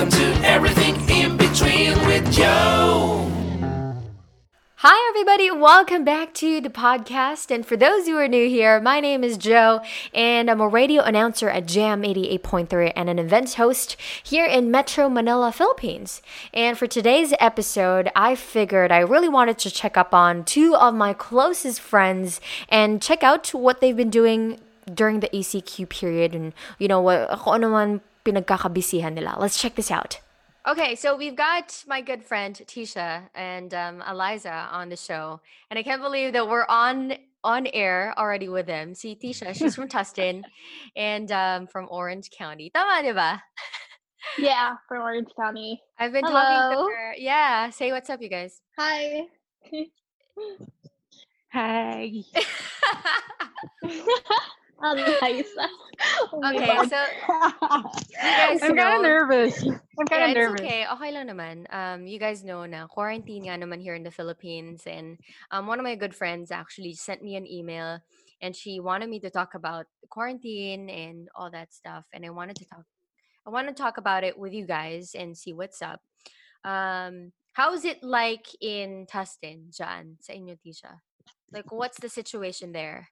Welcome to Everything in Between with Joe. Hi, everybody. Welcome back to the podcast. And for those who are new here, my name is Joe, and I'm a radio announcer at Jam 88.3 and an events host here in Metro Manila, Philippines. And for today's episode, I figured I really wanted to check up on two of my closest friends and check out what they've been doing during the ECQ period and, you know, what, kung ano man pinagkakabisihan nila. Let's check this out. Okay, so we've got my good friend Tisha and um, Eliza on the show, and I can't believe that we're on on air already with them. See, Tisha, she's from Tustin and um, from Orange County. Tama, di ba? Yeah, from Orange County. I've been talking to her. Yeah, say what's up, you guys. Hi. Hi. Eliza. Oh okay, so you guys I'm kind of nervous. I'm kind of it's nervous. okay. Okay lang naman. Um, you guys know na quarantine nga naman here in the Philippines, and um, one of my good friends actually sent me an email, and she wanted me to talk about quarantine and all that stuff, and I wanted to talk. I want to talk about it with you guys and see what's up. Um, how's it like in Tustin, Jan, sa inyo, Tisha? Like, what's the situation there?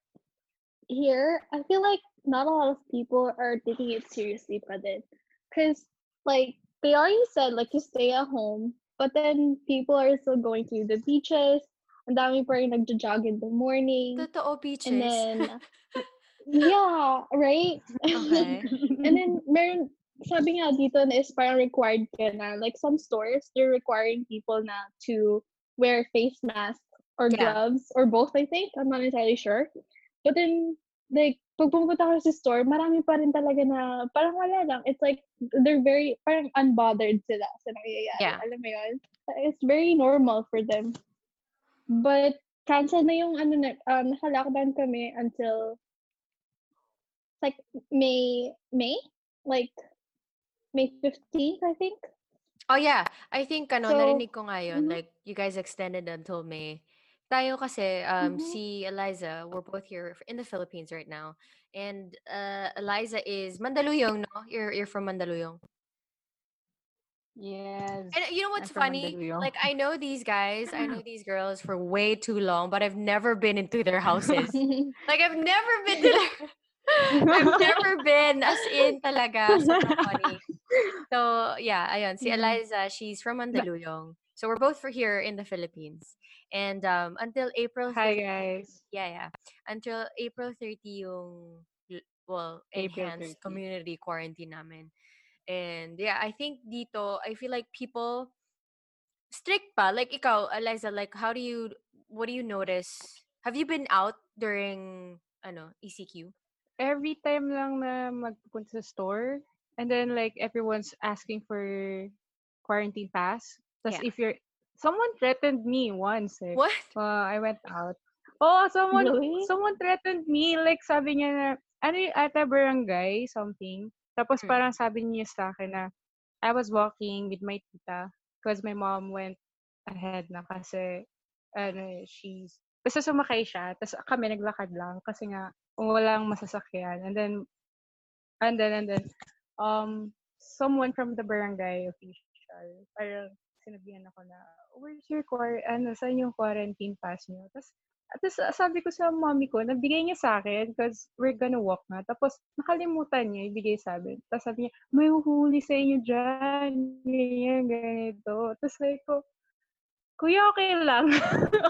Here, I feel like not a lot of people are taking it seriously, but then, because like they already said, like to stay at home, but then people are still going to the beaches. And dami pa rin nagja-jog in the morning. Totoo beaches. And then, yeah, right? Okay. and then, meron, sabi nga dito na is parang required ka na. Like some stores, they're requiring people na to wear face mask or Yeah. gloves or both, I think. I'm not entirely sure. But then, like, pag pumunta ka sa store, marami pa rin talaga na parang wala lang. It's like, they're very, parang unbothered sila sa nangyayari. Yeah. Alam mo yun? It's very normal for them. But, cancel na yung, ano na, um, naka-lockdown kami until, like, May, May? Like, May 15th, I think. Oh yeah, I think ano So, narinig ko nga yun, mhm. like you guys extended until May. Tayo kasi um Mhm. si Eliza, we're both here in the Philippines right now. And uh Eliza is Mandaluyong, no? You're you're from Mandaluyong. Yes. And uh, you know what's funny? Like I know these guys, I know these girls for way too long, but I've never been into their houses. like I've never been to their I've never been as in talaga. Sobrang funny. So, yeah, ayun. Si Mhm. Eliza, she's from Mandaluyong. So, we're both for here in the Philippines. And um, until April Hi 30, guys. yeah, yeah. Until April 30 yung, well, April enhanced 30. community quarantine namin. And yeah, I think dito, I feel like people, strict pa. Like ikaw, Eliza, like how do you, what do you notice? Have you been out during, ano, ECQ? Every time lang na magpupunta sa store, and then like everyone's asking for quarantine pass. Tapos Yeah. if you're, someone threatened me once eh. What? Uh, I went out. Oh, someone, Really? someone threatened me. Like sabi niya na, ano yung ata barangay, something. Tapos Mm. parang sabi niya sa akin na, I was walking with my tita because my mom went ahead na kasi, ano, she's, basta sumakay siya. Tapos kami naglakad lang kasi nga, walang masasakyan. And then, and then, and then, um, someone from the barangay official, parang sinabihan ako na, where's your quar ano, saan yung quarantine pass niyo? Tapos, tapos sabi ko sa mommy ko, nagbigay niya sa akin because we're gonna walk na. Tapos, nakalimutan niya, ibigay sa amin. Tapos sabi niya, may uhuli sa inyo dyan. Ganyan, ganito. Tapos sabi ko, Kuya, okay lang.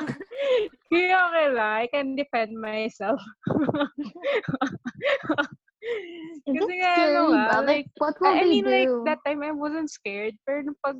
Kuya, okay lang. I can defend myself. Kasi nga, ano nga, like, what will I, mean, do? like, that time I wasn't scared. Pero nung pag,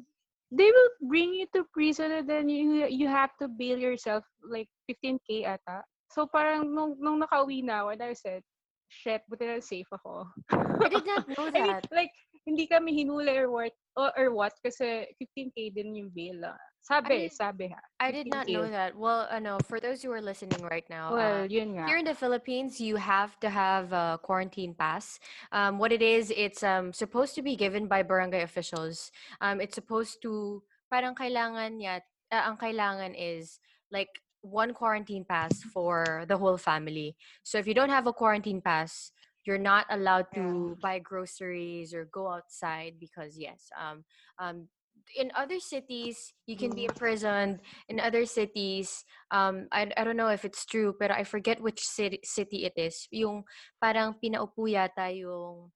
they will bring you to prison and then you you have to bail yourself like 15k ata. So parang nung, nung nakauwi na and I said, shit, buti na safe ako. I did not know I mean, that. like, hindi kami hinuli or what, or, what kasi 15k din yung bail. ah. Sabi, did- sabi ha. I did not know 15K. that. Well, uh, no, for those who are listening right now, Well, uh, yun nga. here in the Philippines, you have to have a quarantine pass. Um, what it is, it's um supposed to be given by barangay officials. Um, it's supposed to parang kailangan ya, uh, ang kailangan is like one quarantine pass for the whole family. So if you don't have a quarantine pass, you're not allowed to buy groceries or go outside because yes, um, um, in other cities you can be imprisoned. In other cities, um, I, I don't know if it's true, but I forget which city, city it is. Yung parang pinaupo yata yung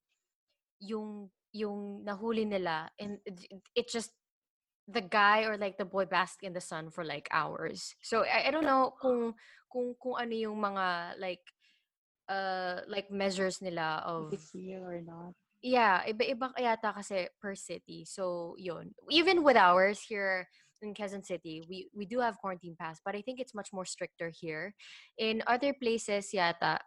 yung yung nahuli nila and it, it just the guy or like the boy basked in the sun for like hours. So I, I don't know kung kung kung ano yung mga like uh like measures nila of It's real or not. yeah, iba-iba yata kasi per city. So yun. Even with ours here in Quezon City, we we do have quarantine pass, but I think it's much more stricter here. In other places yata,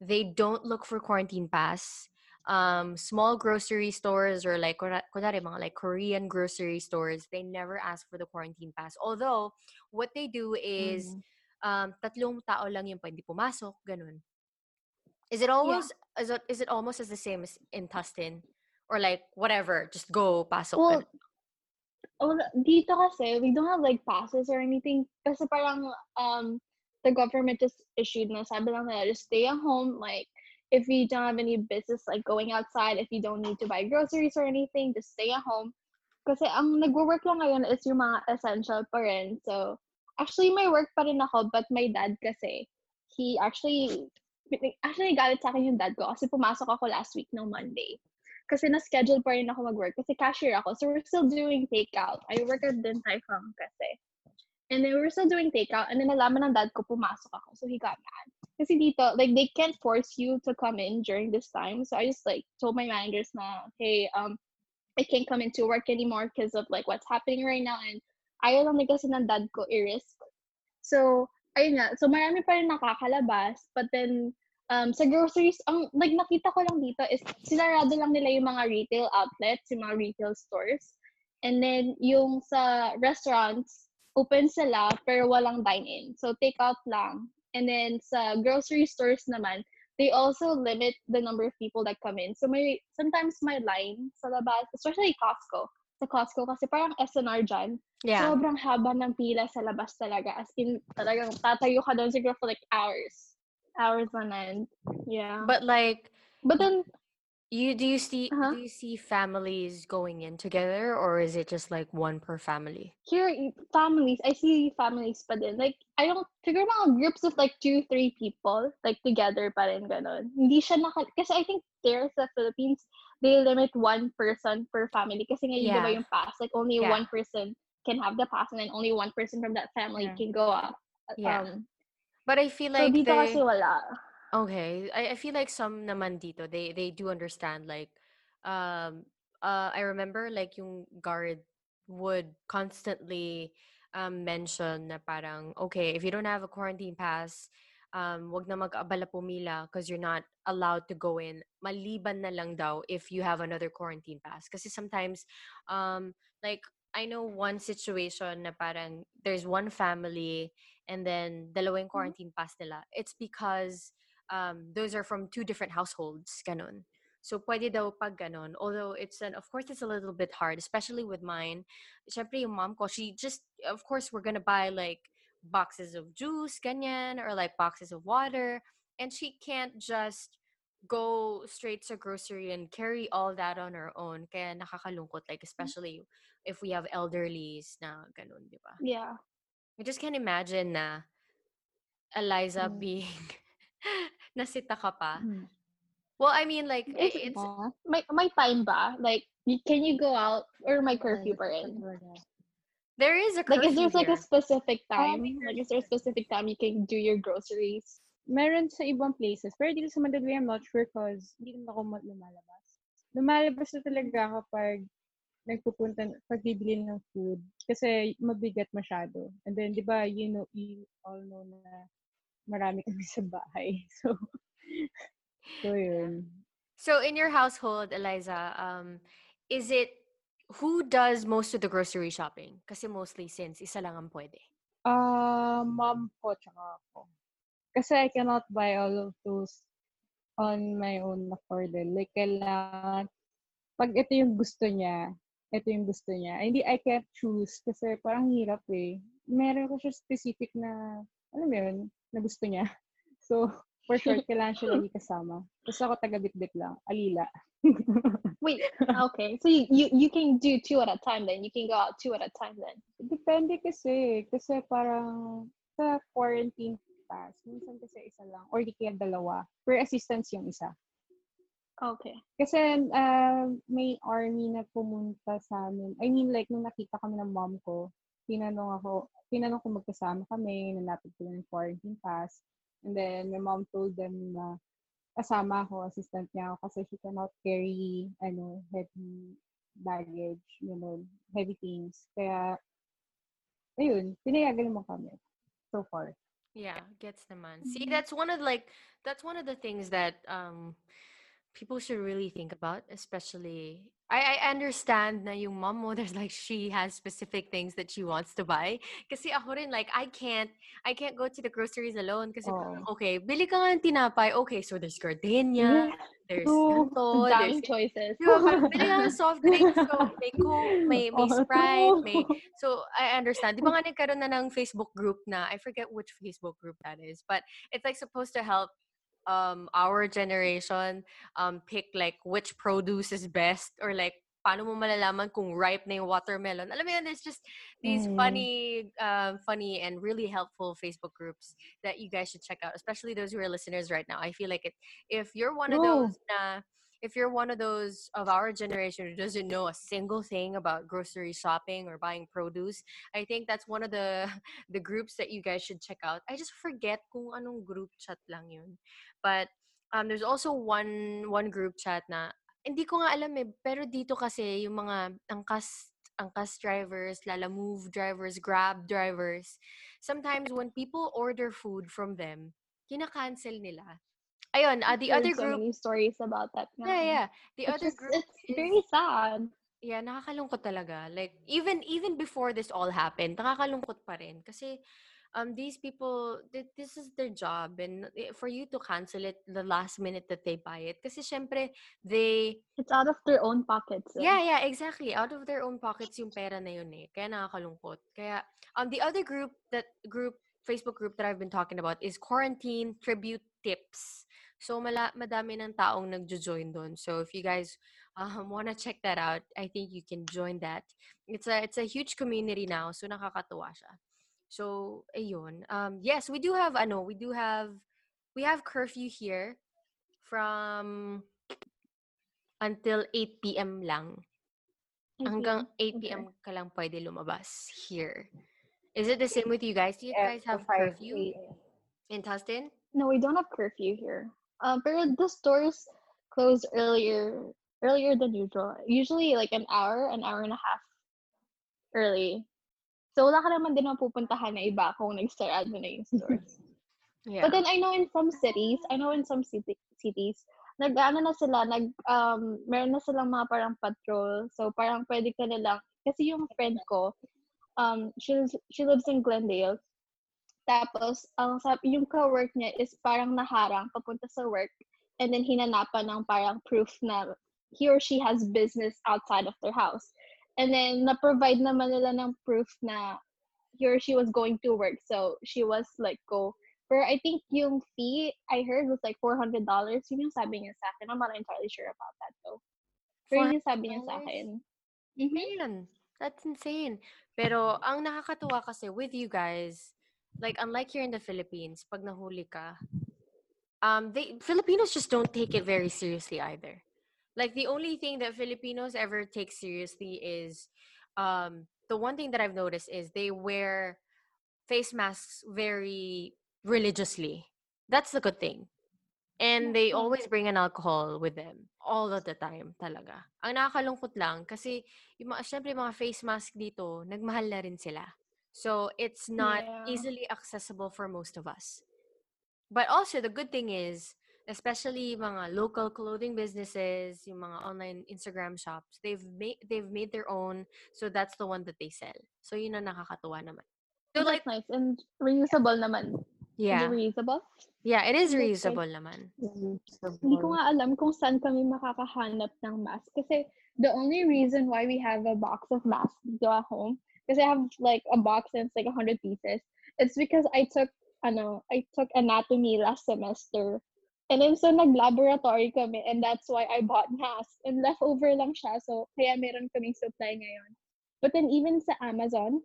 they don't look for quarantine pass. Um, small grocery stores or like kunwari mga like Korean grocery stores, they never ask for the quarantine pass. Although what they do is Mm. um, tatlong tao lang yung pwede pumasok, ganun. Is it almost is it is it almost as the same as in Tustin? Or like whatever, just go pasok Well, well, dito kasi, we don't have like passes or anything. Kasi parang, um, the government just issued na sabi lang nila, just stay at home. Like, if you don't have any business like going outside, if you don't need to buy groceries or anything, just stay at home. Kasi ang nagwo-work lang ngayon is yung mga essential pa rin. So, actually, may work pa rin ako, but my dad kasi, he actually, actually galit sa akin yung dad ko kasi pumasok ako last week ng Monday. Kasi na-schedule pa rin ako mag-work kasi cashier ako. So, we're still doing takeout. I work at Din Tai Fung kasi. And then, we were still doing takeout. And then, nalaman ng dad ko, pumasok ako. So, he got mad. Kasi dito, like, they can't force you to come in during this time. So, I just, like, told my managers na, hey, um, I can't come into work anymore because of, like, what's happening right now. And ayaw lang kasi ng dad ko i-risk. So, ayun nga. So, marami pa rin nakakalabas. But then, um, sa groceries, ang like nakita ko lang dito is sinarado lang nila yung mga retail outlets, yung mga retail stores. And then, yung sa restaurants, open sila pero walang dine-in. So, take out lang. And then, sa grocery stores naman, they also limit the number of people that come in. So, may, sometimes may line sa labas, especially Costco. Sa Costco, kasi parang SNR dyan, Yeah. sobrang haba ng pila sa labas talaga. As in, talagang tatayo ka doon siguro for like hours. Hours on end. Yeah. But like But then, you do you see Uh-huh. do you see families going in together or is it just like one per family? here, families, I see families pa din. Like, I don't, figure mga groups of like two, three people, like together pa rin, ganun. Hindi siya naka, kasi I think there sa Philippines, they limit one person per family. Kasi nga, yeah. Yung pass, like only Yeah. one person can have the pass and then only one person from that family Yeah. can go up. Yeah. Um, But I feel like dito they, wala. Okay, I, I feel like some naman dito they they do understand like um uh I remember like yung guard would constantly um mention na parang okay, if you don't have a quarantine pass, um wag na mag-abala pumila because you're not allowed to go in. Maliban na lang daw if you have another quarantine pass. Kasi sometimes um like I know one situation na parang there's one family and then dalawang quarantine pass nila. It's because um, those are from two different households, ganon. So, pwede daw pag ganon. Although, it's an, of course, it's a little bit hard, especially with mine. Siyempre, yung mom ko, she just, of course, we're gonna buy like boxes of juice, ganyan, or like boxes of water. And she can't just go straight to grocery and carry all that on her own. Kaya nakakalungkot, like, especially if we have elderlies na ganon, di ba? Yeah. I just can't imagine na Eliza Mm. being nasita ka pa. Mm. Well, I mean, like, It's- it's, Ah, May, may time ba? Like, can you go out or may curfew or- pa rin? there is a Like, curfew is there like a specific Ah, time? may Like, is there a specific time you can do your groceries? Meron sa ibang places. Pero dito sa Mandaluyong, I'm not sure cause hindi naman ako ma- lumalabas. Lumalabas na talaga kapag nagpupunta, pag bibili ng food. Kasi mabigat masyado. And then, di ba, you know, you all know na marami kami sa bahay. So, so yun. So, in your household, Eliza, um, is it who does most of the grocery shopping? Kasi mostly since isa lang ang pwede. Ah, mom ko tsaka ako. Kasi I cannot buy all of those on my own afforded. Like, kailangan, pag ito yung gusto niya, ito yung gusto niya. Hindi, I can't choose kasi parang hirap eh. Meron ko siya specific na, ano mo yun, na gusto niya. So, For short, kailangan siya lagi kasama. Tapos ako taga-bit-bit lang. Alila. Wait, okay. So you, you you can do two at a time then. You can go out two at a time then. Depende kasi. Kasi parang sa quarantine pass, minsan kasi isa lang. Or di kaya dalawa. Per assistance yung isa. Okay. Kasi uh, may army na pumunta sa amin. I mean, like, nung nakita kami ng mom ko, tinanong ako, tinanong ko magkasama kami, nanapit ko ng quarantine pass. And then, my mom told them na kasama ako, assistant niya ako kasi she cannot carry, ano, heavy baggage, you know, heavy things. Kaya, ayun, pinayagan naman kami so far. Yeah, gets naman. See, that's one of like that's one of the things that um people should really think about, especially I, I understand na yung mom mo, there's like she has specific things that she wants to buy. Kasi ako rin, like, I can't, I can't go to the groceries alone. Kasi, parang, oh. okay, bili ka ng tinapay. Okay, so there's gardenia, there's Oh, daming there's choices. Parang bili ka ng soft drinks. So, may Coke, may, may Oh, Sprite, may... So, I understand. Di ba nga nagkaroon na ng Facebook group na, I forget which Facebook group that is, but it's like supposed to help um our generation um pick like which produce is best or like paano mo malalaman kung ripe na yung watermelon. Alam mo yun, there's just these Mm. funny, um, funny and really helpful Facebook groups that you guys should check out, especially those who are listeners right now. I feel like it, if you're one of those na, if you're one of those of our generation who doesn't know a single thing about grocery shopping or buying produce, I think that's one of the the groups that you guys should check out. I just forget kung anong group chat lang yun. But um, there's also one one group chat na hindi ko nga alam eh, pero dito kasi yung mga angkas angkas drivers, Lalamove drivers, Grab drivers, sometimes when people order food from them, kina-cancel nila. Ayun, uh, the Heard other so group, many stories about that. yeah, nga. yeah. The It's other just- group it's is- very sad. Yeah, nakakalungkot talaga. Like even even before this all happened, nakakalungkot pa rin kasi um these people th- this is their job and eh, for you to cancel it the last minute that they buy it kasi syempre they It's out of their own pockets. eh. Yeah, yeah, exactly. Out of their own pockets yung pera na yun eh. Kaya nakakalungkot. Kaya um the other group that group Facebook group that I've been talking about is quarantine tribute tips. So mala madami ng taong nagjo-join doon. So if you guys um, want to check that out, I think you can join that. It's a it's a huge community now, so nakakatuwa siya. So ayun. Um yes, we do have ano, we do have we have curfew here from until 8 p.m. lang. Hanggang 8 p.m. ka lang pwede lumabas here. Is it the same with you guys? Do you guys have curfew in Tustin? No, we don't have curfew here. Um, but the stores close earlier earlier than usual. Usually like an hour, an hour and a half early. So wala ka naman din mapupuntahan na iba kung nag-start na yung stores. Yeah. But then I know in some cities, I know in some city, cities, nag ano na sila, nag um meron na silang mga parang patrol. So parang pwede ka na lang kasi yung friend ko, um she she lives in Glendale. Tapos ang sabi yung ka-work niya is parang naharang papunta sa work and then hinanapan ng parang proof na he or she has business outside of their house. And then na-provide naman nila ng proof na he or she was going to work. So she was like go Pero I think yung fee I heard was like $400. Yun yung sabi niya sa akin. I'm not entirely sure about that though. Pero yun yung sabi niya sa $400? akin. Mhm. Man, that's insane. Pero ang nakakatuwa kasi with you guys, like unlike here in the Philippines, pag nahuli ka, um, they Filipinos just don't take it very seriously either. Like the only thing that Filipinos ever take seriously is, um, the one thing that I've noticed is they wear face masks very religiously. That's the good thing. And they Mhm. always bring an alcohol with them all of the time talaga. Ang nakakalungkot lang kasi yung mga, syempre mga face mask dito, nagmahal na rin sila. So it's not Yeah. easily accessible for most of us. But also the good thing is, especially mga local clothing businesses, yung mga online Instagram shops, they've made they've made their own, so that's the one that they sell. So yun ang nakakatuwa naman. So like That's nice. And reusable naman. Is yeah. reusable? Yeah, it is reusable naman. Hindi ko nga alam kung saan kami makakahanap ng mask. Kasi the only reason why we have a box of masks dito at home, kasi I have like a box and it's like 100 pieces, it's because I took ano, I took anatomy last semester. And then so nag-laboratory kami and that's why I bought masks. And leftover lang siya. So kaya meron kaming supply ngayon. But then even sa Amazon,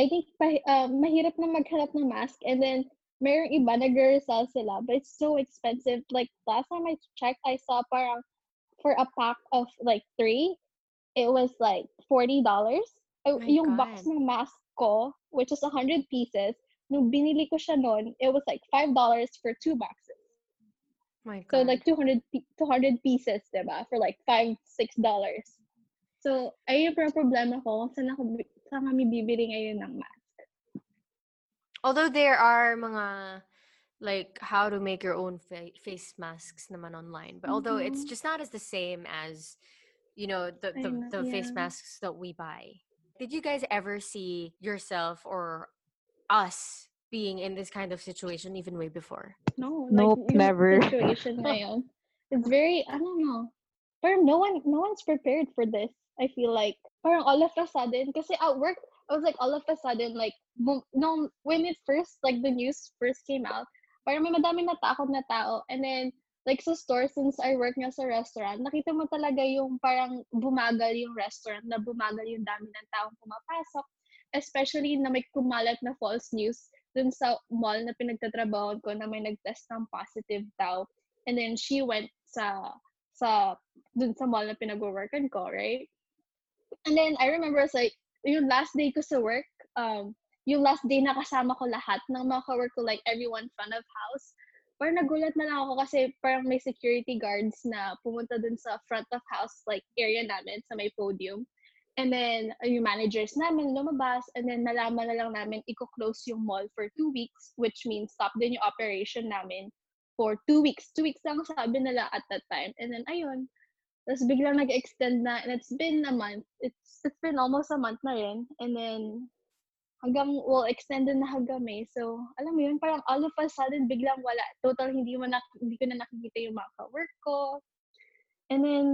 I think uh, mahirap na maghanap ng mask. And then merong iba nag-resell sila. But it's so expensive. Like last time I checked, I saw parang for a pack of like three, it was like $40. Uh, My yung box God. ng mask ko, which is 100 pieces, nung binili ko siya noon, it was like $5 for two boxes. My So like 200 pi- 200 pieces, 'di ba? For like 5 6 dollars. So, ayun yung problema ko kung saan ako saan kami bibili ngayon ng mask. Although there are mga like how to make your own fa- face masks naman online, but although it's Mhm. just not as the same as you know the the, know, the face masks that we buy. Did you guys ever see yourself or us being in this kind of situation even way before? No, Nope, like yung never. situation ngayon. It's very I don't know. Parang no one no one's prepared for this. I feel like parang all of a sudden kasi at work I was like all of a sudden like no when it first like the news first came out parang may madami natakot na tao and then like sa store since I work nga sa restaurant nakita mo talaga yung parang bumagal yung restaurant na bumagal yung dami ng taong pumapasok especially na may kumalat na false news dun sa mall na pinagtatrabaho ko na may nag-test ng positive daw. And then she went sa sa dun sa mall na pinag-workan ko, right? And then I remember it's like yung last day ko sa work, um, yung last day na kasama ko lahat ng mga ka-work ko, like everyone front of house. Parang nagulat na lang ako kasi parang may security guards na pumunta dun sa front of house like area namin sa may podium. And then, yung managers namin lumabas, and then nalaman na lang namin i-close yung mall for two weeks, which means stop din yung operation namin for two weeks. Two weeks lang sabi nila at that time. And then, ayun. Tapos biglang nag-extend na, and it's been a month. It's it's been almost a month na rin. And then, hanggang, well, extended na hanggang May. So, alam mo yun, parang all of a sudden, biglang wala. Total, hindi, mo na, hindi ko na nakikita yung mga ka-work ko. And then,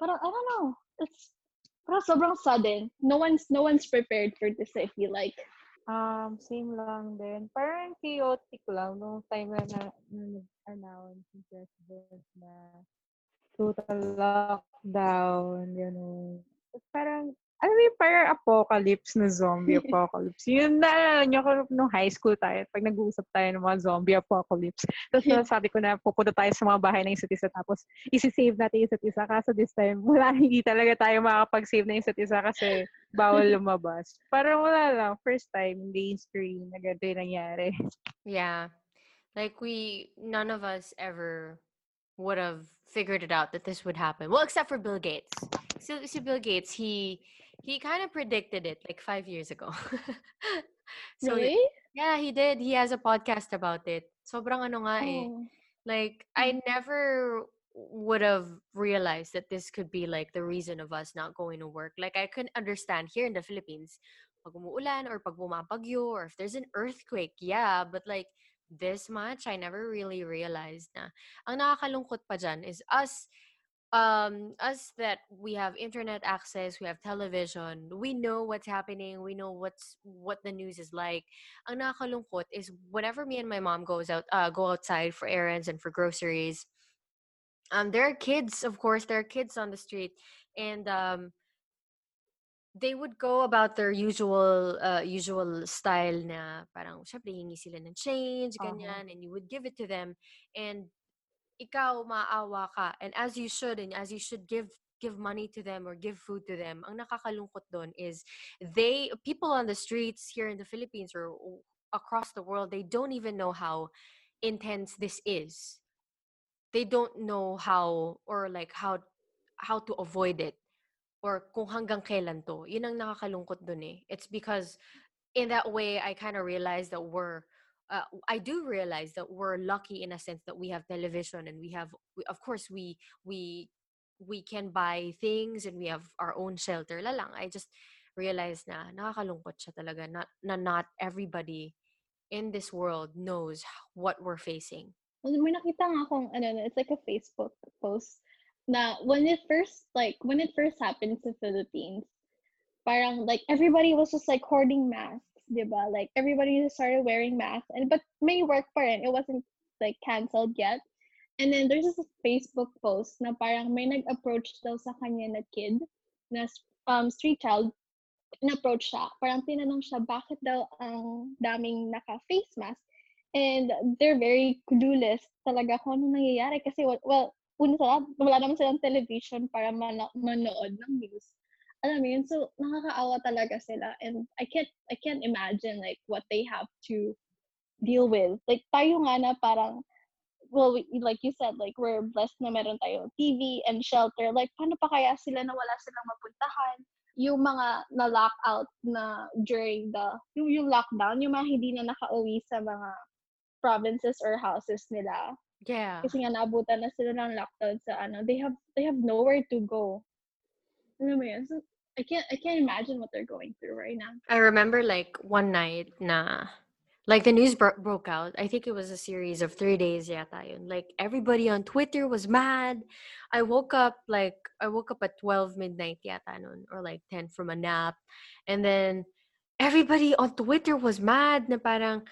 parang, I don't know. It's, parang sobrang sudden. No one's, no one's prepared for this, I feel like. Um, same lang din. Parang chaotic lang nung time na, na, na nag-announce yung president na total lockdown, gano'n. Tapos Parang, alam mo yung parang apocalypse na zombie apocalypse. Yun na, nyo ko nung high school tayo, pag nag-uusap tayo ng mga zombie apocalypse. Tapos sabi ko na pupunta tayo sa mga bahay ng isa't isa, tapos isi-save natin isa't isa. Kaso this time, wala, hindi talaga tayo makakapag-save na isa't isa kasi bawal lumabas. Parang wala lang, first time in the history na ganito yung nangyari. Yeah. Like we none of us ever would have figured it out that this would happen. Well, except for Bill Gates. So, so Bill Gates, he he kind of predicted it like 5 years ago. so really? yeah, he did. He has a podcast about it. Sobrang ano nga eh. Oh. Like I never would have realized that this could be like the reason of us not going to work. Like I couldn't understand here in the Philippines, pag umuulan or pag bumabagyo or if there's an earthquake, yeah, but like this much, I never really realized na. Ang nakakalungkot pa dyan is us um us that we have internet access we have television we know what's happening we know what's what the news is like ang nakakalungkot is whenever me and my mom goes out uh, go outside for errands and for groceries um there are kids of course there are kids on the street and um they would go about their usual uh, usual style na parang syempre hingi sila ng change Uh-huh. ganyan and you would give it to them and ikaw maawa ka and as you should and as you should give give money to them or give food to them ang nakakalungkot doon is they people on the streets here in the Philippines or across the world they don't even know how intense this is. They don't know how or like how how to avoid it or kung hanggang kailan to. Yun ang nakakalungkot doon eh. It's because in that way I kind of realized that we're uh, I do realize that we're lucky in a sense that we have television and we have we, of course we we we can buy things and we have our own shelter la lang I just realized na nakakalungkot siya talaga na, na not everybody in this world knows what we're facing may nakita nga akong, ano, no, it's like a Facebook post na when it first, like, when it first happened sa Philippines, parang, like, everybody was just, like, hoarding masks. Di ba? Like, everybody started wearing masks. And, but may work pa rin. It wasn't, like, canceled yet. And then, there's this Facebook post na parang may nag-approach daw sa kanya na kid, na um, street child, in-approach siya. Parang tinanong siya, bakit daw ang daming naka-face mask? And they're very clueless talaga kung ano nangyayari. Kasi, well, una sa lahat, wala naman silang television para mana- manood ng news. Alam mo yun? So, nakakaawa talaga sila. And I can't, I can't imagine, like, what they have to deal with. Like, tayo nga na parang, well, we, like you said, like, we're blessed na meron tayo TV and shelter. Like, paano pa kaya sila na wala silang mapuntahan? Yung mga na-lockout na during the, yung, yung lockdown, yung mga hindi na nakauwi sa mga provinces or houses nila. Yeah. Kasi nga naabutan na sila ng lockdown sa ano, they have they have nowhere to go. Alam yun? I can't I can't imagine what they're going through right now. I remember like one night na like the news bro- broke out. I think it was a series of three days yata yun. Like everybody on Twitter was mad. I woke up like I woke up at 12 midnight yata nun or like 10 from a nap. And then everybody on Twitter was mad na parang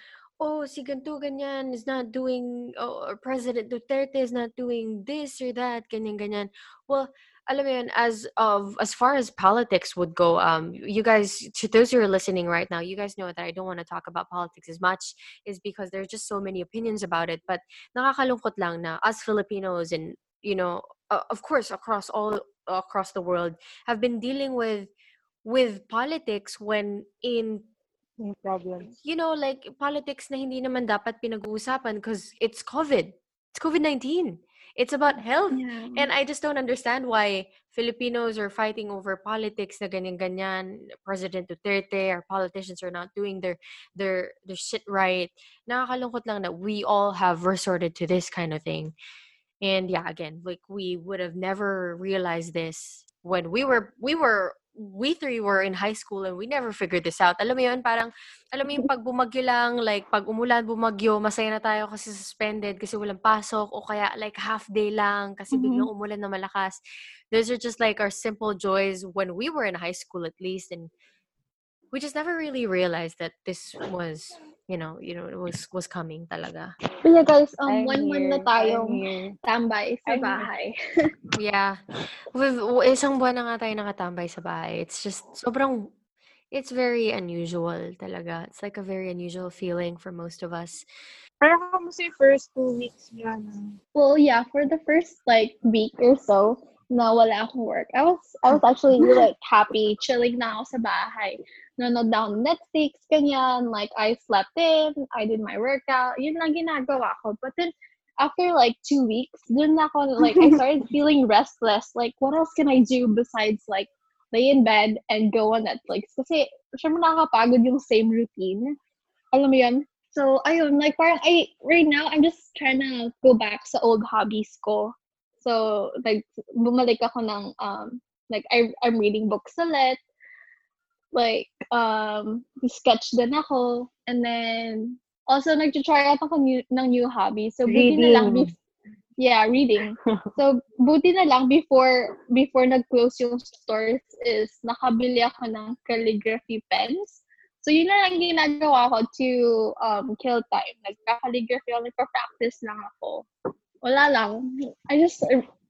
oh, si ganito, ganyan is not doing, oh, President Duterte is not doing this or that, ganyan, ganyan. Well, alam mo yun, as of as far as politics would go, um, you guys, to those who are listening right now, you guys know that I don't want to talk about politics as much, is because there's just so many opinions about it. But nakakalungkot lang na us Filipinos and you know, uh, of course, across all across the world, have been dealing with with politics when in problems. you know, like politics na hindi naman dapat pinag-uusapan because it's COVID. It's COVID-19. It's about health. Yeah. And I just don't understand why Filipinos are fighting over politics na ganyan-ganyan. President Duterte, our politicians are not doing their their their shit right. Nakakalungkot lang that we all have resorted to this kind of thing. And yeah, again, like we would have never realized this when we were we were we three were in high school and we never figured this out. Alam mo yun, parang, alam mo yung pag bumagyo lang, like, pag umulan, bumagyo, masaya na tayo kasi suspended, kasi walang pasok, o kaya, like, half day lang, kasi Mhm. biglang umulan na malakas. Those are just, like, our simple joys when we were in high school, at least, and we just never really realized that this was, you know, you know, it was, was coming talaga. But yeah, guys, um, I'm one month na tayong tambay sa I'm bahay. Yeah. With, w- isang buwan na nga tayo nakatambay sa bahay. It's just, sobrang, it's very unusual talaga. It's like a very unusual feeling for most of us. Pero kamusta yung first two weeks niya na? Well, yeah, for the first like week or so, na wala akong work. I was I was actually like happy, chilling na ako sa bahay. Nanonood na ako ng Netflix, ganyan. Like, I slept in, I did my workout. Yun lang ginagawa ko. But then, after like two weeks, dun na ako, like, I started feeling restless. Like, what else can I do besides like lay in bed and go on Netflix? Kasi, syempre nakakapagod yung same routine. Alam mo yun? So, ayun, like, parang, I, right now, I'm just trying to go back sa old hobbies ko. So, like, bumalik ako ng, um, like, I, I'm reading books ulit. Like, um, sketch din ako. And then, also, nag-try out ako new, ng new hobby. So, buti na lang, Reading. bef- yeah, reading. So, buti na lang before, before nag-close yung stores is nakabili ako ng calligraphy pens. So, yun na lang ginagawa ko to um, kill time. Nagka-calligraphy ako, nagpa-practice lang ako. Wala lang. I just,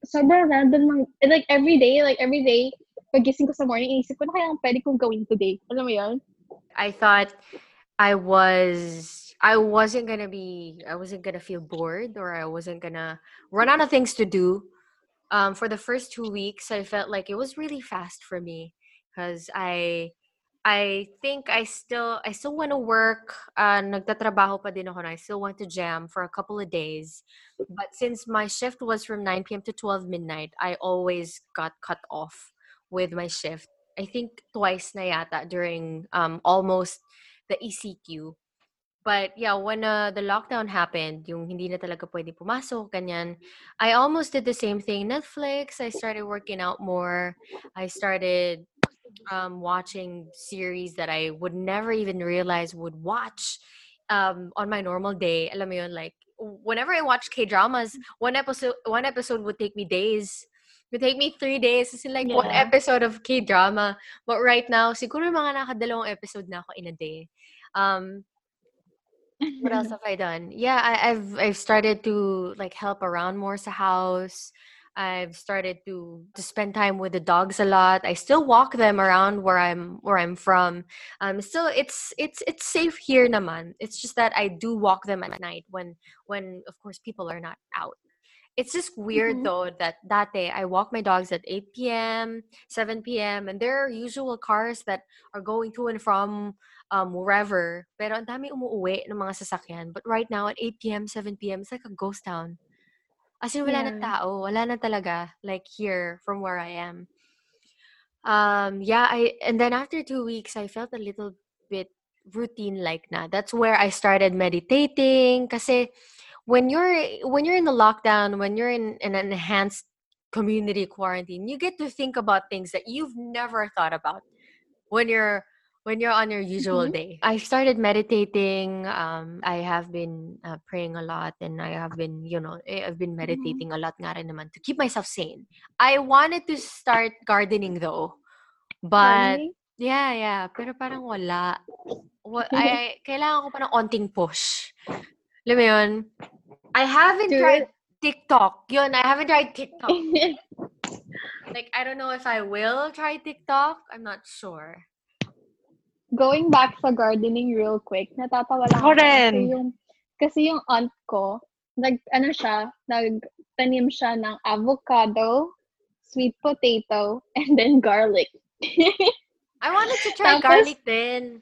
sobrang random lang. Like, every day, like, every day, pagising ko sa morning, ko na kaya pwede kong gawin today. Alam mo yun? I thought I was I wasn't gonna be I wasn't gonna feel bored or I wasn't gonna run out of things to do. Um, for the first two weeks, I felt like it was really fast for me because I I think I still I still want to work. Uh, nagtatrabaho pa din ako. I still want to jam for a couple of days. But since my shift was from 9 p.m. to 12 midnight, I always got cut off with my shift. I think twice na yata during um almost the ECQ. But yeah, when uh, the lockdown happened, yung hindi na talaga pwede pumasok, ganyan, I almost did the same thing. Netflix, I started working out more. I started um, watching series that I would never even realize would watch um, on my normal day. Alam mo yun, like, whenever I watch K-dramas, one episode, one episode would take me days. It would take me three days. It's like one episode of K-drama. But right now, siguro mga nakadalawang episode na ako in a day. Um, what else have I done? Yeah, I, I've I've started to like help around more sa house. I've started to to spend time with the dogs a lot. I still walk them around where I'm where I'm from. Um, still it's it's it's safe here naman. It's just that I do walk them at night when when of course people are not out. It's just weird Mhm. though that that day I walk my dogs at 8 p.m., 7 p.m. and there are usual cars that are going to and from um wherever. Pero ang dami umuuwi ng mga sasakyan. But right now at 8 p.m., 7 p.m., it's like a ghost town. As in, wala na tao. Wala na talaga. Like here, from where I am. Um, yeah, I and then after two weeks, I felt a little bit routine like na. That's where I started meditating. Kasi when you're when you're in the lockdown, when you're in, an enhanced community quarantine, you get to think about things that you've never thought about when you're when you're on your usual Mhm. day. I started meditating. Um, I have been uh, praying a lot, and I have been, you know, eh, I've been meditating a lot nga rin naman to keep myself sane. I wanted to start gardening though, but Gardening? yeah, yeah, pero parang wala. Wa- I, kailangan ko pa ng onting push. Alam mo yun? I haven't Do tried TikTok. Yun, I haven't tried TikTok. it. Like, I don't know if I will try TikTok. I'm not sure. Going back sa gardening real quick, natatawa lang Ako kasi yung kasi yung aunt ko, nag ano siya, nagtanim siya ng avocado, sweet potato, and then garlic. I wanted to try Tapos- garlic din.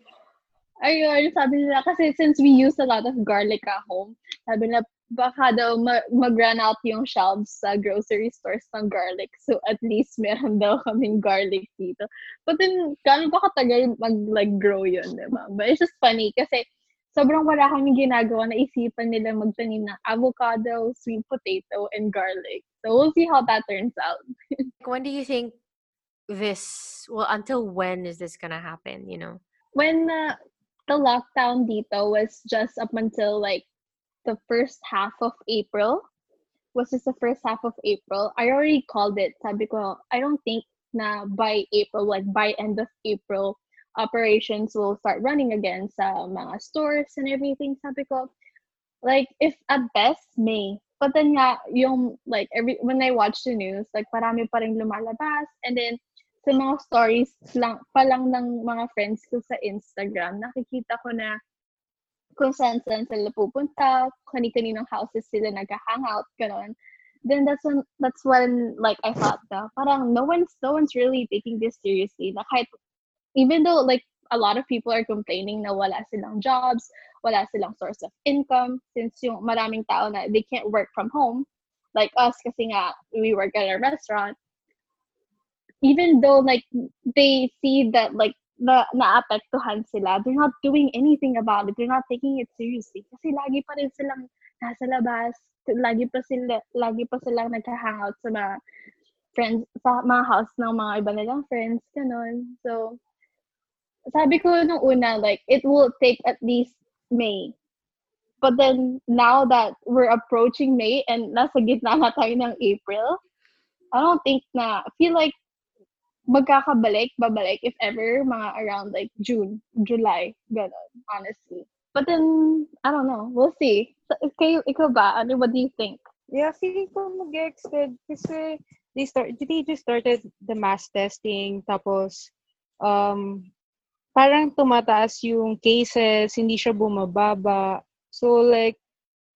Ayun, sabi nila, kasi since we use a lot of garlic at home, sabi nila, baka daw ma- mag-run out yung shelves sa grocery stores ng garlic. So, at least meron daw kaming garlic dito. But then, gano'n ba katagal mag-like-grow yun, di ba? But it's just funny kasi sobrang wala kaming ginagawa na isipan nila magtanim ng avocado, sweet potato, and garlic. So, we'll see how that turns out. When do you think this, well, until when is this gonna happen, you know? when uh, the lockdown dito was just up until like the first half of April, was just the first half of April. I already called it. Sabi ko, I don't think na by April, like by end of April, operations will start running again sa mga stores and everything. Sabi ko, like if at best May. But then nga, yung like every when I watch the news, like parami pa rin lumalabas and then sa mga stories lang, pa lang ng mga friends ko sa Instagram, nakikita ko na kung saan saan sila pupunta, kani-kaninong houses sila nag-hangout, gano'n. Then that's when that's when like I thought na parang no one's no one's really taking this seriously. Na kahit even though like a lot of people are complaining na wala silang jobs, wala silang source of income since yung maraming tao na they can't work from home like us kasi nga we work at a restaurant even though like they see that like na naapektuhan sila, they're not doing anything about it. They're not taking it seriously. Kasi lagi pa rin silang nasa labas. Lagi pa sila, lagi pa silang nagka-hangout sa mga friends, sa mga house ng mga iba nilang friends, ganun. So, sabi ko nung una, like, it will take at least May. But then, now that we're approaching May and nasa gitna na tayo ng April, I don't think na, feel like magkakabalik, babalik, if ever, mga around like June, July, ganun, honestly. But then, I don't know, we'll see. So, kayo, ikaw ba? Ano, what do you think? Yeah, feeling ko mag-extend kasi they start they just started the mass testing tapos um parang tumataas yung cases, hindi siya bumababa. So like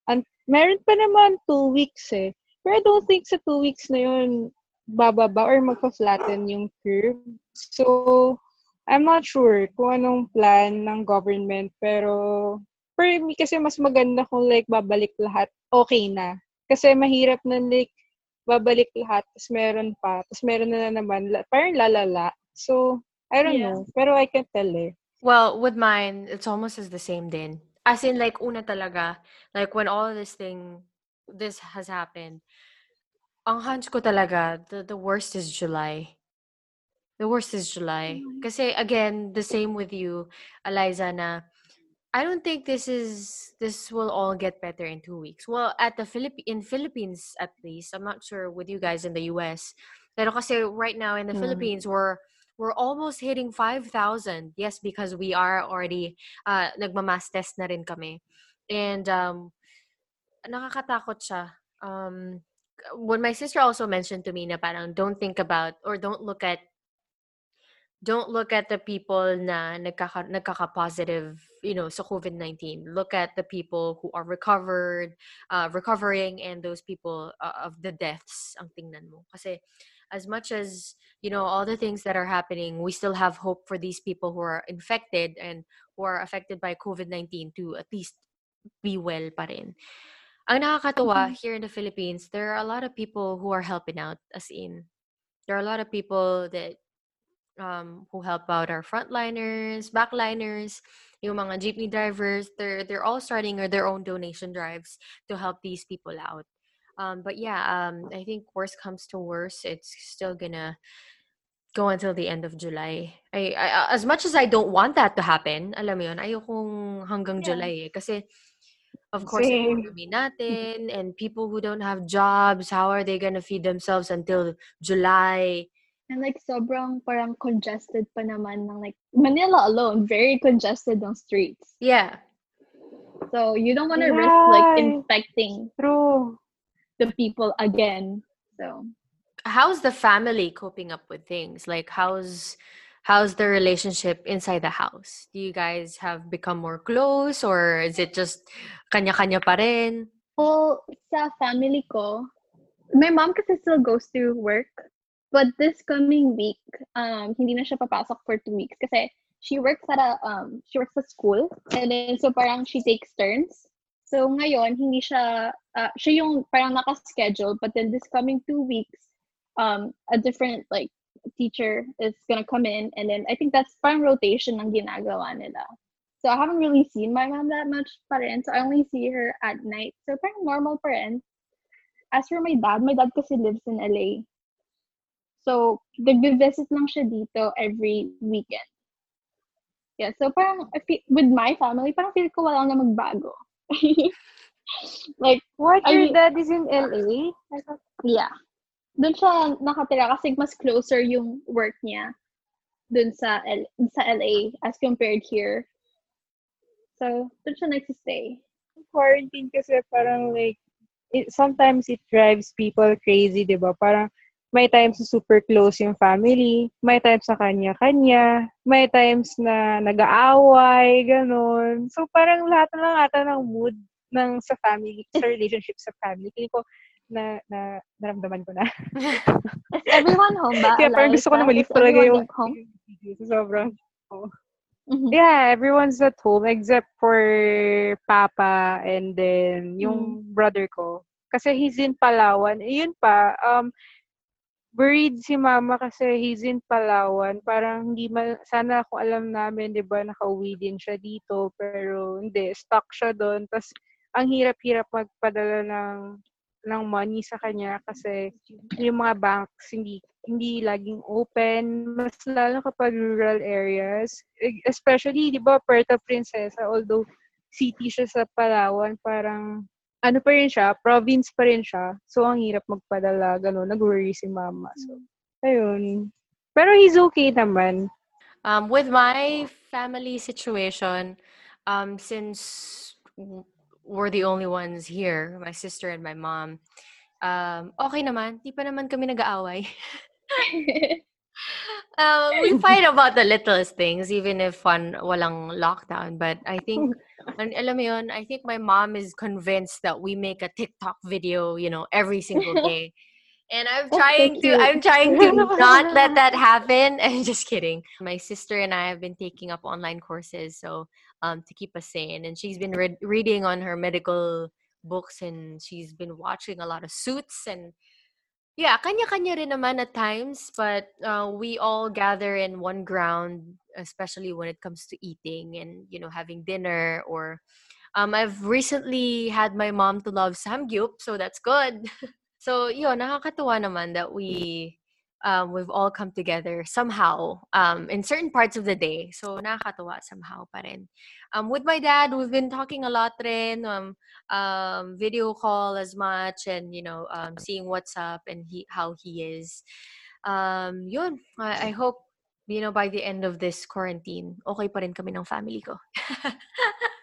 and meron pa naman two weeks eh. Pero I don't think sa two weeks na yun bababa or magpa-flatten yung curve. So I'm not sure kung anong plan ng government pero for me kasi mas maganda kung like babalik lahat okay na. Kasi mahirap na like, babalik lahat, tapos meron pa, tapos meron na, na naman, la- parang lalala. So, I don't Yeah. know. Pero I can tell eh. Well, with mine, it's almost as the same din. As in, like, una talaga, like, when all this thing, this has happened, ang hunch ko talaga, the, the worst is July. The worst is July. Kasi, again, the same with you, Eliza, na I don't think this is this will all get better in two weeks. Well, at the Philip in Philippines at least, I'm not sure with you guys in the US. Pero kasi right now in the Mm. Philippines, we're we're almost hitting 5,000. Yes, because we are already uh, nagmamass test na rin kami. And um, nakakatakot siya. Um, when my sister also mentioned to me na parang don't think about or don't look at don't look at the people na nagkaka, nagkaka-positive, you know, so COVID-19. Look at the people who are recovered, uh, recovering, and those people uh, of the deaths ang tingnan mo. Kasi as much as, you know, all the things that are happening, we still have hope for these people who are infected and who are affected by COVID-19 to at least be well pa rin. Ang nakakatuwa, Mhm. here in the Philippines, there are a lot of people who are helping out, as in, there are a lot of people that um, who help out our frontliners, backliners, yung mga jeepney drivers, they're they're all starting their own donation drives to help these people out. Um, but yeah, um, I think worst comes to worst, it's still gonna go until the end of July. I, I as much as I don't want that to happen, alam mo yun, ayokong hanggang Yeah. July eh. Kasi of course, Same. economy natin and people who don't have jobs, how are they gonna feed themselves until July? And like sobrang parang congested pa naman ng like Manila alone, very congested on streets. Yeah. So you don't want to risk like infecting True. the people again. So how's the family coping up with things like how's how's the relationship inside the house do you guys have become more close or is it just kanya-kanya pa rin well, sa family ko, my mom kasi still goes to work. But this coming week, um, hindi na siya papasok for two weeks kasi she works at a um she works at school and then so parang she takes turns. So ngayon hindi siya uh, siya yung parang naka-schedule but then this coming two weeks um a different like teacher is gonna come in and then I think that's parang rotation ng ginagawa nila. So I haven't really seen my mom that much pa rin. So I only see her at night. So parang normal pa rin. As for my dad, my dad kasi lives in LA. So, nagbe-visit lang siya dito every weekend. Yeah, so parang I with my family, parang feel ko wala na magbago. like, What? I Your mean- dad is in LA? Yeah. Doon siya nakatira kasi mas closer yung work niya dun sa, L- sa LA as compared here. So, doon siya nagsistay. quarantine kasi parang like, it, sometimes it drives people crazy, di ba? Parang may times na super close yung family, may times na kanya-kanya, may times na nag-aaway, ganun. So parang lahat na lang ata ng mood ng sa family, sa relationship sa family. Feeling ko na, na naramdaman ko na. Is everyone home ba? Kaya parang gusto ko na malif talaga yung, home? Sobrang, Mhm. Yeah, everyone's at home except for Papa and then yung brother ko. Kasi he's in Palawan. Eh, Yun pa, um, worried si Mama kasi he's in Palawan. Parang hindi ma- sana kung alam namin, di ba, nakauwi din siya dito. Pero hindi, stuck siya doon. Tapos, ang hirap-hirap magpadala ng ng money sa kanya kasi yung mga banks hindi hindi laging open mas lalo kapag rural areas. E- especially di ba Puerto Princesa although city siya sa Palawan parang ano pa rin siya province pa rin siya. So ang hirap magpadala gano'n nag-worry si mama. So ayun. Pero he's okay naman. Um, with my family situation um, since we're the only ones here my sister and my mom um, okay naman di pa naman kami nag-aaway Um, we fight about the littlest things, even if one walang lockdown. But I think, an- alam mo yun, I think my mom is convinced that we make a TikTok video, you know, every single day. And I'm trying to, cute. I'm trying to not let that happen. I'm just kidding. My sister and I have been taking up online courses, so um, to keep us sane. And she's been read reading on her medical books, and she's been watching a lot of suits and yeah, kanya-kanya rin naman at times, but uh, we all gather in one ground, especially when it comes to eating and you know having dinner. Or um, I've recently had my mom to love samgyup, so that's good. so yun, nakakatuwa naman that we um, we've all come together somehow um, in certain parts of the day. So nakakatuwa somehow pa rin. Um, with my dad, we've been talking a lot rin. Um, um, video call as much and you know um, seeing what's up and he how he is um yun I, I hope you know, by the end of this quarantine, okay pa rin kami ng family ko.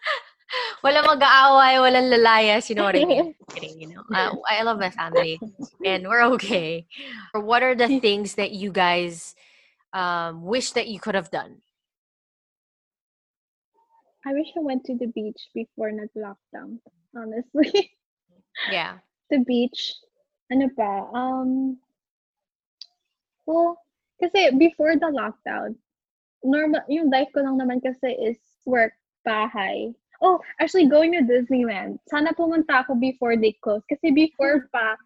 walang mag-aaway, walang lalayas, you know what I mean? Kidding, you know. Uh, I love my family and we're okay. What are the things that you guys um, wish that you could have done? I wish I went to the beach before nag-lockdown, honestly. Yeah. the beach. Ano pa? Um, well, kasi before the lockdown, normal, yung life ko lang naman kasi is work, bahay. Oh, actually going to Disneyland. Sana pumunta ako before they close. Kasi before pa,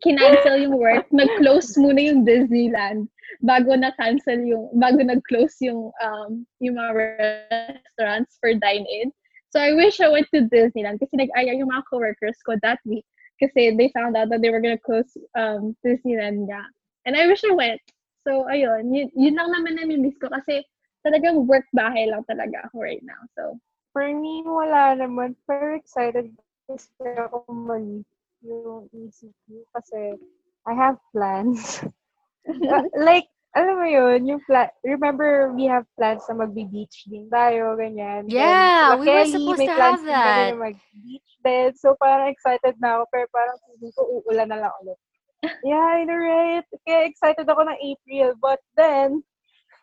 kinancel yung work, nag-close muna yung Disneyland bago na-cancel yung, bago nag-close yung, um, yung mga restaurants for dine-in. So I wish I went to Disneyland kasi nag-aya yung mga coworkers ko that week kasi they found out that they were gonna close um, Disneyland nga. And I wish I went. So, ayun. Yun, yun lang naman na miss ko kasi talagang work bahay lang talaga ako right now. So, For me, wala naman. Pero excited kasi ako mag yung ECQ kasi I have plans. Like, alam mo yun, yung plan, remember we have plans na magbe-beach din tayo, ganyan. Yeah, we were supposed may to plans have din that. na mag-beach din. So, parang excited na ako, pero parang feeling ko uulan na lang ulit. Yeah, I know, right? Kaya excited ako ng April. But then,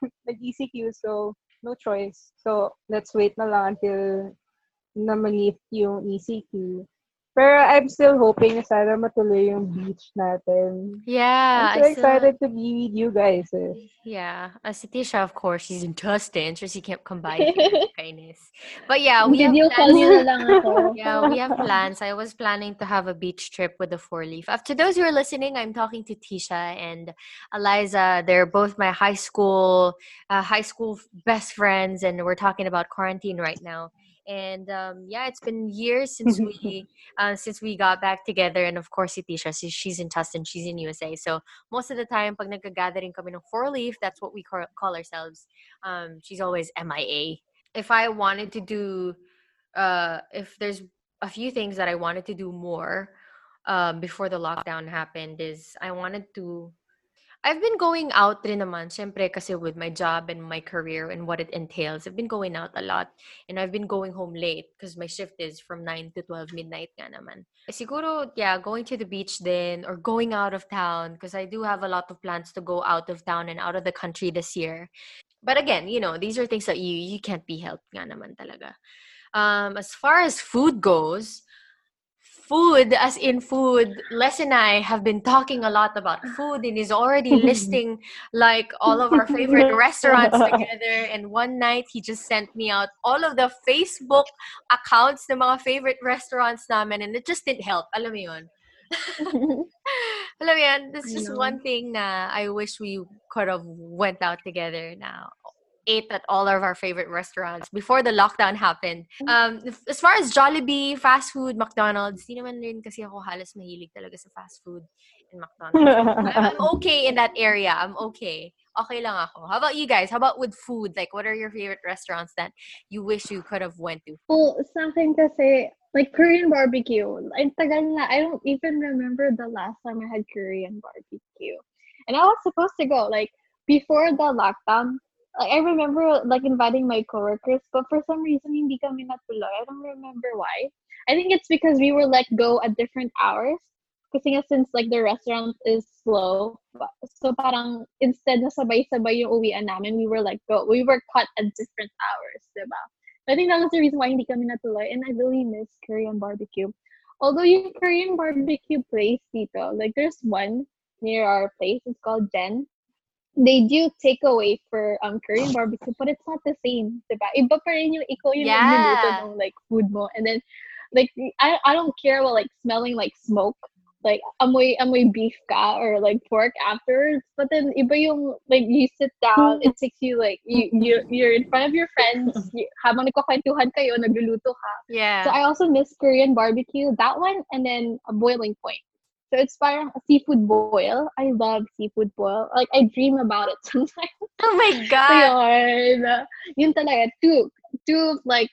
nag-ECQ, so no choice. So, let's wait na lang until na malift yung ECQ. Pero I'm still hoping na sana matuloy yung beach natin. Yeah. I'm so I still- excited to be with you guys. Eh. Yeah. Uh, si Tisha, of course, she's in Tustin, so she can't come by. Kindness. But yeah, we have plans. lang ako. Yeah, we have plans. I was planning to have a beach trip with the four leaf. Uh, to those who are listening, I'm talking to Tisha and Eliza. They're both my high school, uh, high school best friends, and we're talking about quarantine right now. And um, yeah, it's been years since we uh, since we got back together. And of course, si Tisha, she- she's in Tustin, she's in USA. So most of the time, pag nagka-gathering kami ng four leaf, that's what we call, call ourselves. Um, she's always MIA. If I wanted to do, uh, if there's a few things that I wanted to do more um, before the lockdown happened, is I wanted to. I've been going out rin naman, syempre kasi with my job and my career and what it entails. I've been going out a lot and I've been going home late because my shift is from 9 to 12 midnight nga naman. Siguro, yeah, going to the beach then or going out of town because I do have a lot of plans to go out of town and out of the country this year. But again, you know, these are things that you you can't be helped nga naman talaga. Um, as far as food goes, food as in food, Les and I have been talking a lot about food and he's already listing like all of our favorite restaurants together. And one night he just sent me out all of the Facebook accounts ng mga favorite restaurants namin and it just didn't help. Alam mo yun? Alam mo yan, that's I just one thing na I wish we could have went out together now. Ate at all of our favorite restaurants before the lockdown happened. Um, as far as Jollibee, fast food, McDonald's, di naman rin kasi ako halos mahilig talaga sa fast food and McDonald's. I'm okay in that area. I'm okay. Okay lang ako. How about you guys? How about with food? Like, what are your favorite restaurants that you wish you could have went to? Well, sa akin kasi, like Korean barbecue. Ang tagal na, I don't even remember the last time I had Korean barbecue. And I was supposed to go, like, before the lockdown. Like, I remember, like, inviting my coworkers, but for some reason, hindi kami natuloy. I don't remember why. I think it's because we were let go at different hours. Kasi nga, since, like, the restaurant is slow, so parang, instead na sabay-sabay yung uwian namin, we were, like, go, we were cut at different hours, diba? I think that was the reason why hindi kami natuloy. And I really miss Korean barbecue. Although yung Korean barbecue place dito, like there's one near our place. It's called Gen. They do takeaway for um Korean barbecue, but it's not the same, diba? Iba pa rin yung ikaw yung Yeah. nagluluto ng like food mo. And then like I I don't care about like smelling like smoke. Like amoy amoy beef ka or like pork afterwards. But then iba yung like you sit down, it takes you like you you you're in front of your friends, you, habang nagkakwentuhan kayo, nagluluto ka. Yeah. So I also miss Korean barbecue, that one, and then a boiling point. So it's parang a seafood boil. I love seafood boil. Like I dream about it sometimes. oh my So God. yun, yun talaga, two, two like,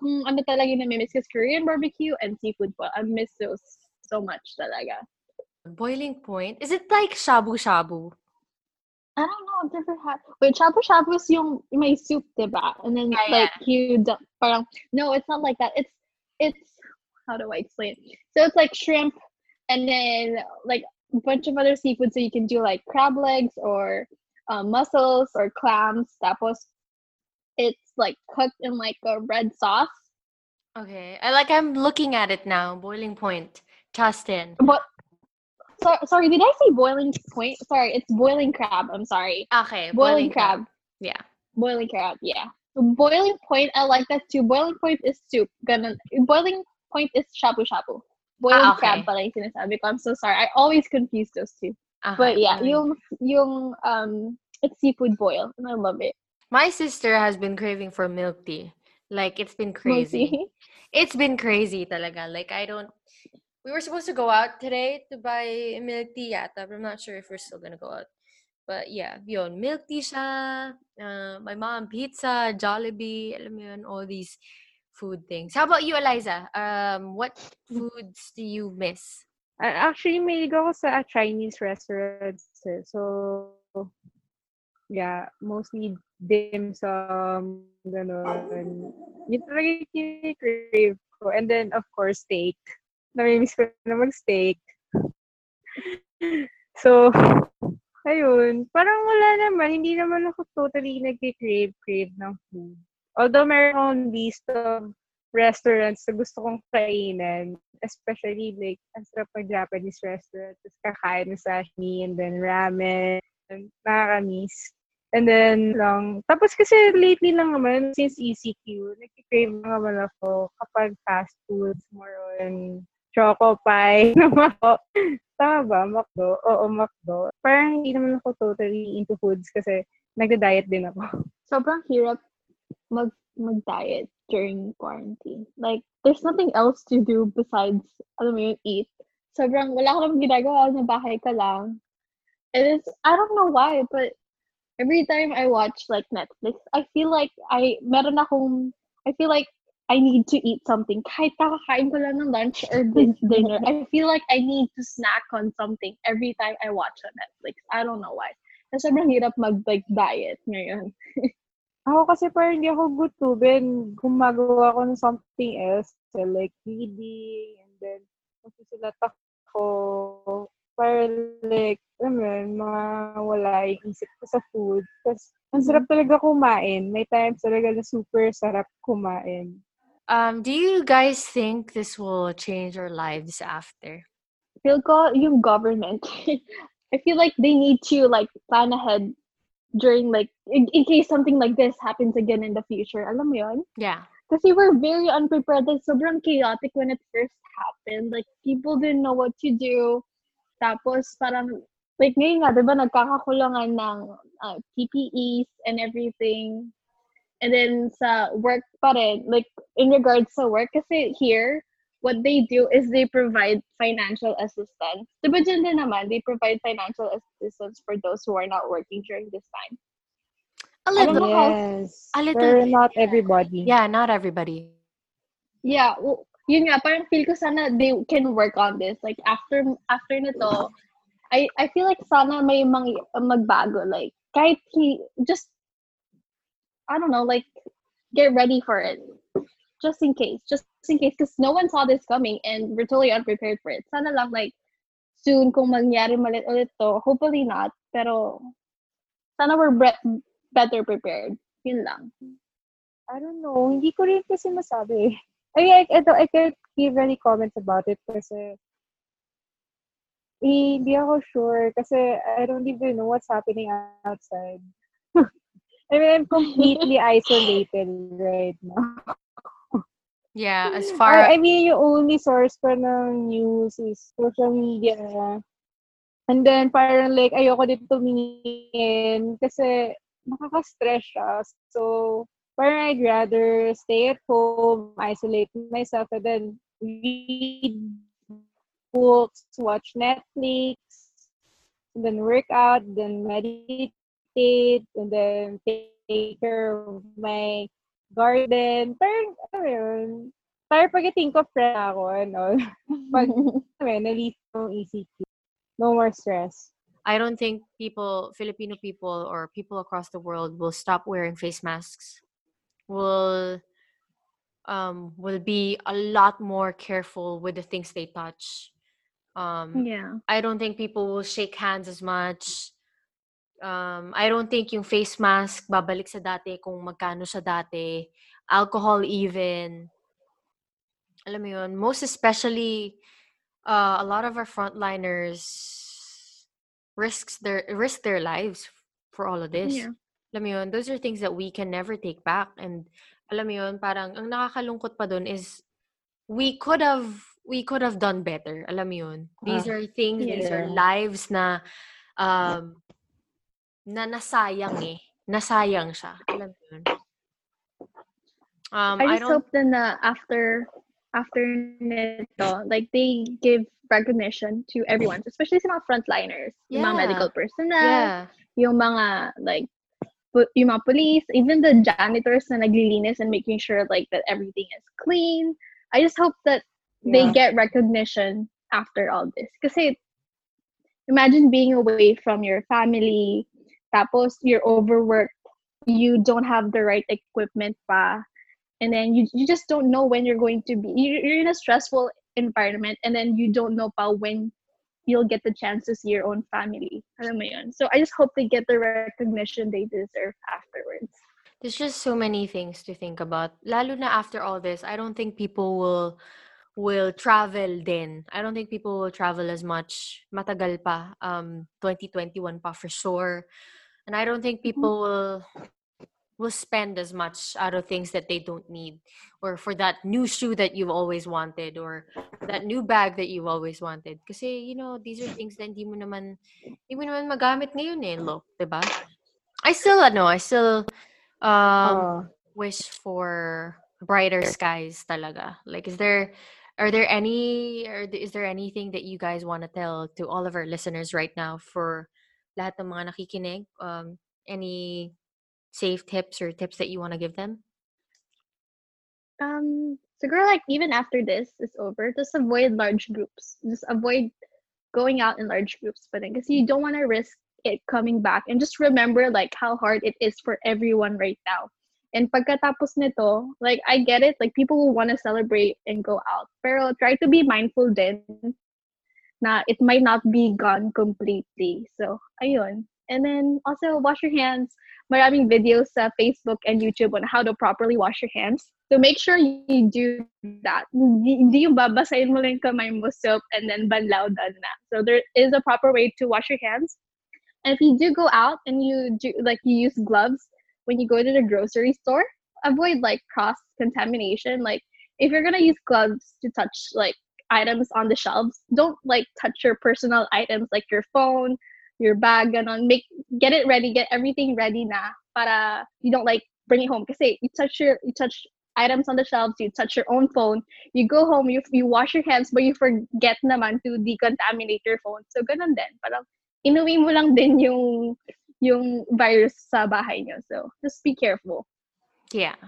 kung ano talaga yung namimiss is Korean barbecue and seafood boil. I miss those so much talaga. Boiling point? Is it like shabu shabu? I don't know, I've never had. Wait, shabu shabu is yung may soup, diba? And then Yeah, like you, du- parang no, it's not like that. It's it's how do I explain? it? So it's like shrimp, and then like a bunch of other seafood. So you can do like crab legs or um, mussels or clams. Tapos it's like cooked in like a red sauce. Okay. I like I'm looking at it now. Boiling point. Tustin. But so, sorry, did I say boiling point? Sorry, it's boiling crab. I'm sorry. Okay. Boiling, crab. Yeah. Boiling crab, yeah. Boiling point, I like that too. Boiling point is soup. Ganun. Boiling point is shabu shabu. Boiling Ah, okay. crab pala yung sinasabi ko. I'm so sorry. I always confuse those two. Okay, But yeah, yung, yung, um, it's seafood boil. And I love it. My sister has been craving for milk tea. Like it's been crazy. It's been crazy talaga. Like I don't we were supposed to go out today to buy milk tea yata, but I'm not sure if we're still gonna go out. But yeah, yun, milk tea siya, uh, my mom, pizza, Jollibee, alam mo yun, all these food things. How about you, Eliza? Um, what foods do you miss? Actually, may ako sa Chinese restaurants. eh. So, yeah, mostly dim sum, gano'n. Yun talaga yung kinikrave ko. And then, of course, steak. Namimiss ko na mag-steak. so, ayun. Parang wala naman. Hindi naman ako totally nag-crave-crave ng food. Although meron akong list of restaurants na gusto kong kainan, especially like, ang sarap ng Japanese restaurant, tapos kakain ng sashimi, and then ramen, and nakakamiss. And then, lang, tapos kasi lately lang naman, since ECQ, nag-crave naman ako kapag fast foods, more on choco pie, na Mako. Tama ba? Makdo? Oo, Makdo. Parang hindi naman ako totally into foods kasi nagda-diet din ako. Sobrang hirap mag, mag-diet during quarantine. Like, there's nothing else to do besides, alam mo yun, eat. Sobrang, wala ka naman ginagawa, na bahay ka lang. It's, I don't know why, but every time I watch like Netflix, I feel like I, meron akong, I feel like I need to eat something. Kahit kakakain ko lang ng lunch or dinner, I feel like I need to snack on something every time I watch on Netflix. I don't know why. Kasi sobrang hirap mag like diet ngayon. Ako kasi parang hindi ako gutubin. Gumagawa ako ng something else. So, like reading, and then magsusulat ako. Para like, alam mo yun, mga wala yung isip ko sa food. Tapos, ang sarap talaga kumain. May times talaga na super sarap kumain. Um, do you guys think this will change our lives after? feel ko yung government, I feel like they need to like plan ahead during like in, in case something like this happens again in the future. Alam mo yun? Yeah. Kasi we're very unprepared. Like, sobrang chaotic when it first happened. Like, people didn't know what to do. Tapos, parang, like, ngayon nga, di ba, nagkakakulangan ng uh, PPEs and everything. And then, sa work pa rin, like, in regards sa work, kasi here, what they do is they provide financial assistance. Dyan din naman, they provide financial assistance for those who are not working during this time. A little. know how- A little not everybody. Yeah, not everybody. Yeah, well, yun nga, parang feel ko sana they can work on this. Like, after after nito, I I feel like sana may mang, magbago. Like, kahit he, just, I don't know, like, get ready for it. Just in case. Just in case. Because no one saw this coming and we're totally unprepared for it. Sana lang, like, soon kung mangyari malit ulit to, hopefully not, pero sana we're bre- better prepared. Yun lang. I don't know. Hindi ko rin kasi masabi. I mean, I, I, I can't give any comments about it kasi eh, hindi ako sure kasi I don't even know what's happening outside. I mean, I'm completely isolated right now. Yeah, as I, far I mean, yung only source for ng news is social media. And then, parang like, ayoko dito tumingin kasi nakaka-stress siya. So, parang I'd rather stay at home, isolate myself, and then read books, watch Netflix, then work out, then meditate, and then take care of my garden. Parang, ano yun, parang pag-think of friend ako, ano, pag, ano yun, na-leave ng ECQ. No more stress. I don't think people, Filipino people or people across the world will stop wearing face masks. Will um will be a lot more careful with the things they touch. Um Yeah. I don't think people will shake hands as much. Um I don't think yung face mask babalik sa dati kung magkano sa dati. Alcohol even. Alam mo yun, most especially uh, a lot of our frontliners risks their risk their lives for all of this. Yeah. Alam mo yun, those are things that we can never take back. And alam mo yun, parang ang nakakalungkot pa dun is we could have we could have done better. Alam mo yun. These Ah, are things, these are yeah. lives na um na nasayang eh. Nasayang siya. Alam mo yun. Um, I I just don't hope that na after after nito, like they give recognition to everyone, especially sa mga frontliners, yung mga medical personnel, yeah. yung mga like yung mga police, even the janitors na naglilinis and making sure like that everything is clean. I just hope that they get recognition after all this. Kasi imagine being away from your family, tapos you're overworked, you don't have the right equipment pa, and then you, you just don't know when you're going to be, you're, in a stressful environment, and then you don't know pa when you'll get the chance to see your own family. Alam mo yun? So I just hope they get the recognition they deserve afterwards. There's just so many things to think about. Lalo na after all this, I don't think people will will travel then. I don't think people will travel as much. Matagal pa. Um 2021 pa for sure. And I don't think people will will spend as much out of things that they don't need or for that new shoe that you've always wanted or that new bag that you've always wanted. Kasi you know these are things that hindi mo naman hindi mo naman magamit ngayon eh look 'di ba? I still ano I still um Oh. wish for brighter skies talaga. Like is there are there any or is there anything that you guys want to tell to all of our listeners right now for lahat ng mga nakikinig um any safe tips or tips that you want to give them Um, so girl, like even after this is over, just avoid large groups. Just avoid going out in large groups, but because you don't want to risk it coming back, and just remember like how hard it is for everyone right now. And pagkatapos nito, like I get it, like people will want to celebrate and go out, pero try to be mindful then na it might not be gone completely. So, ayun. And then also wash your hands. Maraming videos sa Facebook and YouTube on how to properly wash your hands. So make sure you do that. Hindi yung babasahin mo lang kamay mo soap and then banlaw done na. So there is a proper way to wash your hands. And if you do go out and you do like you use gloves when you go to the grocery store, avoid like cross contamination. Like if you're gonna use gloves to touch like items on the shelves, don't like touch your personal items like your phone, your bag, ganon. Make get it ready, get everything ready na para you don't like bring it home. Kasi you touch your you touch items on the shelves, you touch your own phone, you go home, you you wash your hands, but you forget naman to decontaminate your phone. So ganun din. Parang inuwi mo lang din yung yung virus sa bahay nyo. So just be careful. Yeah.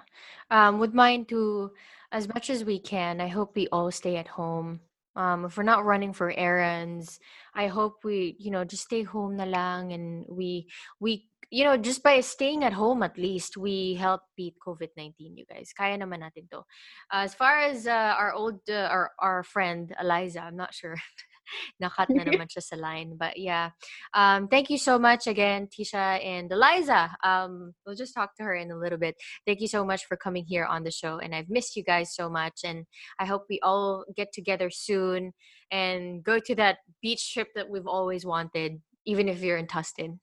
Um, with mine too, as much as we can, I hope we all stay at home. Um, if we're not running for errands, I hope we, you know, just stay home na lang and we, we, you know, just by staying at home at least, we help beat COVID-19, you guys. Kaya naman natin to. As far as uh, our old, uh, our, our friend Eliza, I'm not sure. Nakat na naman siya sa line. But yeah, um, thank you so much again, Tisha and Eliza. Um, we'll just talk to her in a little bit. Thank you so much for coming here on the show. And I've missed you guys so much. And I hope we all get together soon and go to that beach trip that we've always wanted, even if you're in Tustin.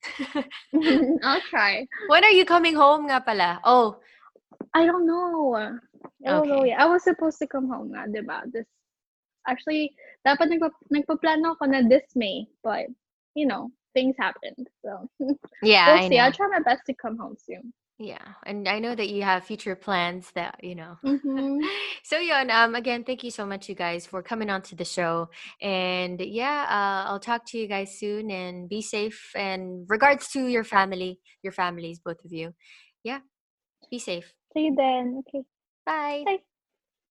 I'll try. when are you coming home nga pala? Oh, I don't know. I don't know yet. I was supposed to come home nga, diba? This, actually, dapat nagpa, nagpaplano ako na this May, but, you know, things happened. So, yeah, we'll see. I'll try my best to come home soon. Yeah, and I know that you have future plans that, you know. Mhm. so yun, um again, thank you so much you guys for coming on to the show. And yeah, uh, I'll talk to you guys soon and be safe and regards to your family, your families both of you. Yeah. Be safe. See you then. Okay. Bye. Bye.